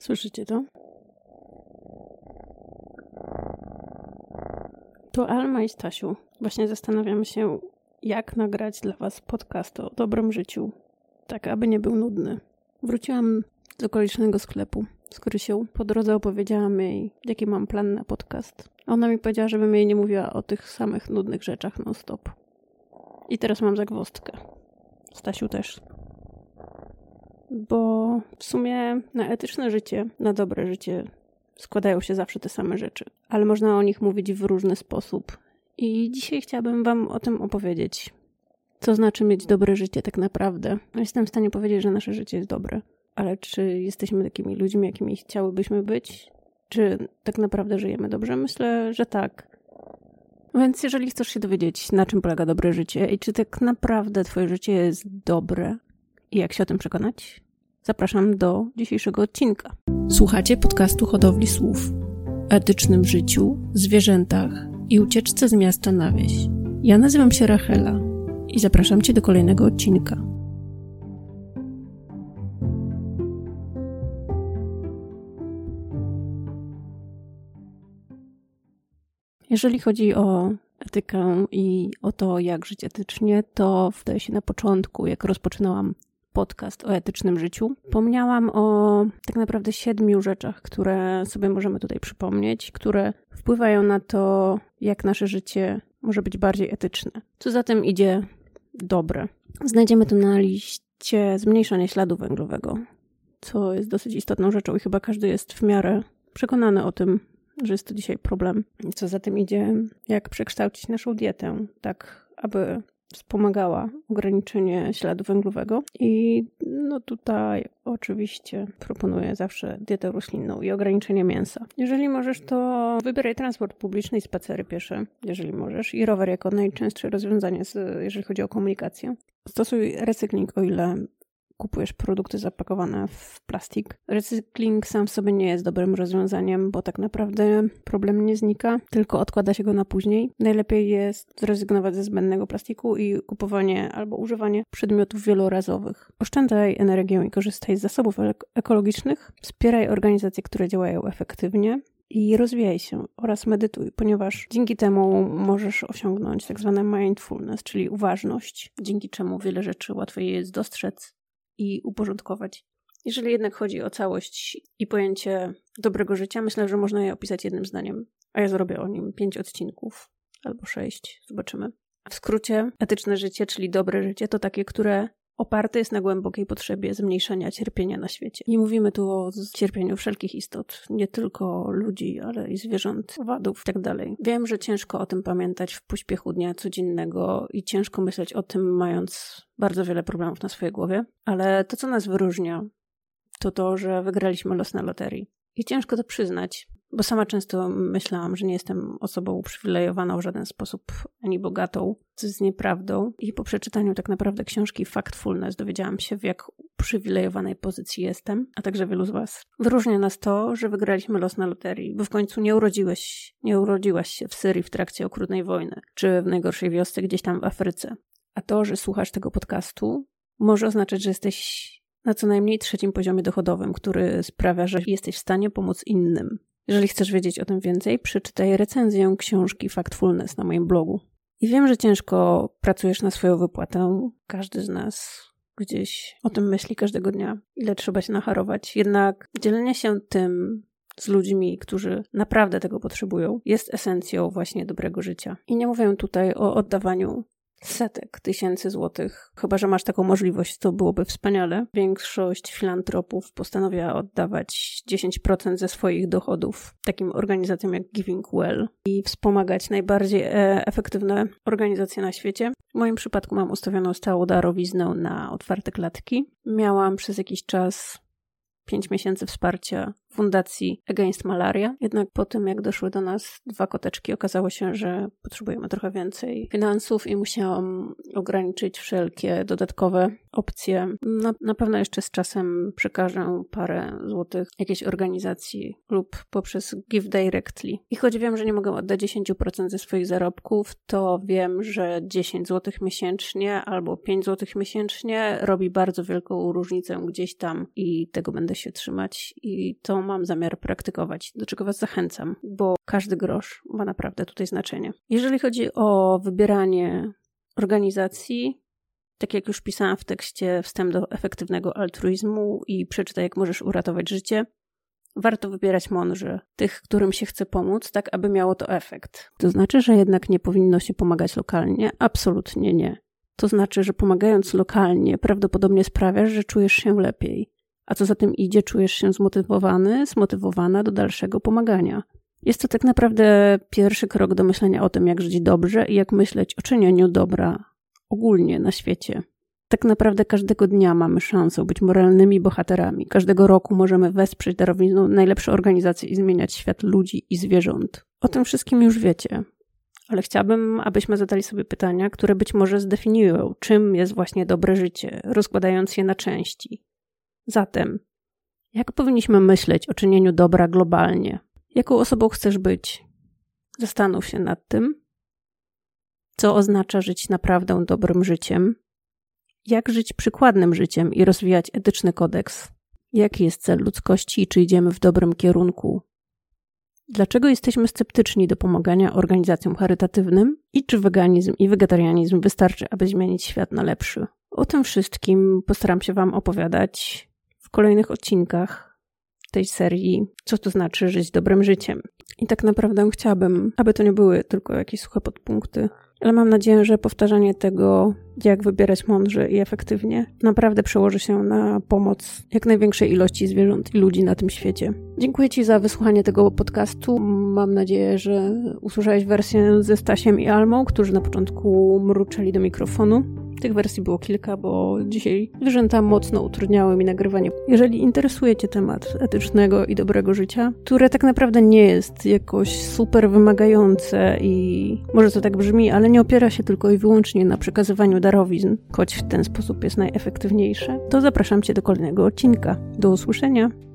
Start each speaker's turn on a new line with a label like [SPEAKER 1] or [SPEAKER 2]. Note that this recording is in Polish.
[SPEAKER 1] Słyszycie to? To Alma i Stasiu. Właśnie zastanawiam się, jak nagrać dla Was podcast o dobrym życiu, tak aby nie był nudny. Wróciłam z okolicznego sklepu z Krysią. Po drodze opowiedziałam jej, jaki mam plan na podcast. Ona mi powiedziała, żebym jej nie mówiła o tych samych nudnych rzeczach non-stop. I teraz mam zagwozdkę. Stasiu też. Bo w sumie na etyczne życie, na dobre życie składają się zawsze te same rzeczy, ale można o nich mówić w różny sposób. I dzisiaj chciałabym Wam o tym opowiedzieć. Co znaczy mieć dobre życie tak naprawdę? Jestem w stanie powiedzieć, że nasze życie jest dobre, ale czy jesteśmy takimi ludźmi, jakimi chciałybyśmy być? Czy tak naprawdę żyjemy dobrze? Myślę, że tak. Więc jeżeli chcesz się dowiedzieć, na czym polega dobre życie i czy tak naprawdę Twoje życie jest dobre i jak się o tym przekonać, zapraszam do dzisiejszego odcinka. Słuchacie podcastu Hodowli Słów etycznym życiu, zwierzętach i ucieczce z miasta na wieś. Ja nazywam się Rachela i zapraszam Cię do kolejnego odcinka. Jeżeli chodzi o etykę i o to, jak żyć etycznie, to wydaje się na początku, jak rozpoczynałam podcast o etycznym życiu, pomniałam o tak naprawdę siedmiu rzeczach, które sobie możemy tutaj przypomnieć, które wpływają na to, jak nasze życie może być bardziej etyczne. Co za tym idzie dobre. Znajdziemy tu na liście zmniejszanie śladu węglowego, co jest dosyć istotną rzeczą i chyba każdy jest w miarę przekonany o tym, że jest to dzisiaj problem. Co za tym idzie, jak przekształcić naszą dietę, tak aby wspomagała ograniczenie śladu węglowego. I no tutaj oczywiście proponuję zawsze dietę roślinną i ograniczenie mięsa. Jeżeli możesz, to wybieraj transport publiczny i spacery piesze, jeżeli możesz, i rower jako najczęstsze rozwiązanie, jeżeli chodzi o komunikację. Stosuj recykling, o ile kupujesz produkty zapakowane w plastik. Recykling sam w sobie nie jest dobrym rozwiązaniem, bo tak naprawdę problem nie znika, tylko odkłada się go na później. Najlepiej jest zrezygnować ze zbędnego plastiku i kupowanie albo używanie przedmiotów wielorazowych. Oszczędzaj energię i korzystaj z zasobów ekologicznych. Wspieraj organizacje, które działają efektywnie i rozwijaj się oraz medytuj, ponieważ dzięki temu możesz osiągnąć tak zwane mindfulness, czyli uważność, dzięki czemu wiele rzeczy łatwiej jest dostrzec i uporządkować. Jeżeli jednak chodzi o całość i pojęcie dobrego życia, myślę, że można je opisać jednym zdaniem, a ja zrobię o nim pięć odcinków albo sześć, zobaczymy. W skrócie, etyczne życie, czyli dobre życie, to takie, które oparte jest na głębokiej potrzebie zmniejszania cierpienia na świecie. Nie mówimy tu o cierpieniu wszelkich istot, nie tylko ludzi, ale i zwierząt, owadów itd. Tak Wiem, że ciężko o tym pamiętać w pośpiechu dnia codziennego i ciężko myśleć o tym, mając bardzo wiele problemów na swojej głowie, ale to, co nas wyróżnia, to to, że wygraliśmy los na loterii. I ciężko to przyznać, bo sama często myślałam, że nie jestem osobą uprzywilejowaną w żaden sposób, ani bogatą, co jest nieprawdą. I po przeczytaniu tak naprawdę książki Factfulness dowiedziałam się, w jak uprzywilejowanej pozycji jestem, a także wielu z Was. Wyróżnia nas to, że wygraliśmy los na loterii, bo w końcu nie urodziłeś, nie urodziłaś się w Syrii w trakcie okrutnej wojny, czy w najgorszej wiosce gdzieś tam w Afryce. A to, że słuchasz tego podcastu, może oznaczać, że jesteś na co najmniej trzecim poziomie dochodowym, który sprawia, że jesteś w stanie pomóc innym. Jeżeli chcesz wiedzieć o tym więcej, przeczytaj recenzję książki Factfulness na moim blogu. I wiem, że ciężko pracujesz na swoją wypłatę. Każdy z nas gdzieś o tym myśli każdego dnia, ile trzeba się nacharować. Jednak dzielenie się tym z ludźmi, którzy naprawdę tego potrzebują, jest esencją właśnie dobrego życia. I nie mówię tutaj o oddawaniu setek tysięcy złotych. Chyba, że masz taką możliwość, to byłoby wspaniale. Większość filantropów postanowiła oddawać 10% ze swoich dochodów takim organizacjom jak Giving Well i wspomagać najbardziej e, efektywne organizacje na świecie. W moim przypadku mam ustawioną stałą darowiznę na otwarte klatki. Miałam przez jakiś czas 5 miesięcy wsparcia Fundacji Against Malaria. Jednak po tym, jak doszły do nas dwa koteczki, okazało się, że potrzebujemy trochę więcej finansów i musiałam ograniczyć wszelkie dodatkowe opcje. Na, na pewno jeszcze z czasem przekażę parę złotych jakiejś organizacji lub poprzez Give Directly. I choć wiem, że nie mogę oddać 10% ze swoich zarobków, to wiem, że 10 złotych miesięcznie albo 5 złotych miesięcznie robi bardzo wielką różnicę gdzieś tam i tego będę się trzymać i to mam zamiar praktykować, do czego Was zachęcam, bo każdy grosz ma naprawdę tutaj znaczenie. Jeżeli chodzi o wybieranie organizacji, tak jak już pisałam w tekście Wstęp do efektywnego altruizmu i przeczytaj, jak możesz uratować życie, warto wybierać mądrze tych, którym się chce pomóc, tak aby miało to efekt. To znaczy, że jednak nie powinno się pomagać lokalnie? Absolutnie nie. To znaczy, że pomagając lokalnie, prawdopodobnie sprawiasz, że czujesz się lepiej. A co za tym idzie, czujesz się zmotywowany, zmotywowana do dalszego pomagania. Jest to tak naprawdę pierwszy krok do myślenia o tym, jak żyć dobrze i jak myśleć o czynieniu dobra ogólnie na świecie. Tak naprawdę każdego dnia mamy szansę być moralnymi bohaterami. Każdego roku możemy wesprzeć darowizną najlepsze organizacje i zmieniać świat ludzi i zwierząt. O tym wszystkim już wiecie. Ale chciałabym, abyśmy zadali sobie pytania, które być może zdefiniują, czym jest właśnie dobre życie, rozkładając je na części. Zatem, jak powinniśmy myśleć o czynieniu dobra globalnie? Jaką osobą chcesz być? Zastanów się nad tym. Co oznacza żyć naprawdę dobrym życiem? Jak żyć przykładnym życiem i rozwijać etyczny kodeks? Jaki jest cel ludzkości i czy idziemy w dobrym kierunku? Dlaczego jesteśmy sceptyczni do pomagania organizacjom charytatywnym i czy weganizm i wegetarianizm wystarczy, aby zmienić świat na lepszy? O tym wszystkim postaram się Wam opowiadać kolejnych odcinkach tej serii, co to znaczy żyć dobrym życiem. I tak naprawdę chciałabym, aby to nie były tylko jakieś suche podpunkty, ale mam nadzieję, że powtarzanie tego, jak wybierać mądrze i efektywnie, naprawdę przełoży się na pomoc jak największej ilości zwierząt i ludzi na tym świecie. Dziękuję Ci za wysłuchanie tego podcastu. Mam nadzieję, że usłyszałeś wersję ze Stasiem i Almą, którzy na początku mruczeli do mikrofonu. Tych wersji było kilka, bo dzisiaj zwierzęta mocno utrudniały mi nagrywanie. Jeżeli interesuje Cię temat etycznego i dobrego życia, które tak naprawdę nie jest jakoś super wymagające i może to tak brzmi, ale nie opiera się tylko i wyłącznie na przekazywaniu darowizn, choć w ten sposób jest najefektywniejsze, to zapraszam Cię do kolejnego odcinka. Do usłyszenia!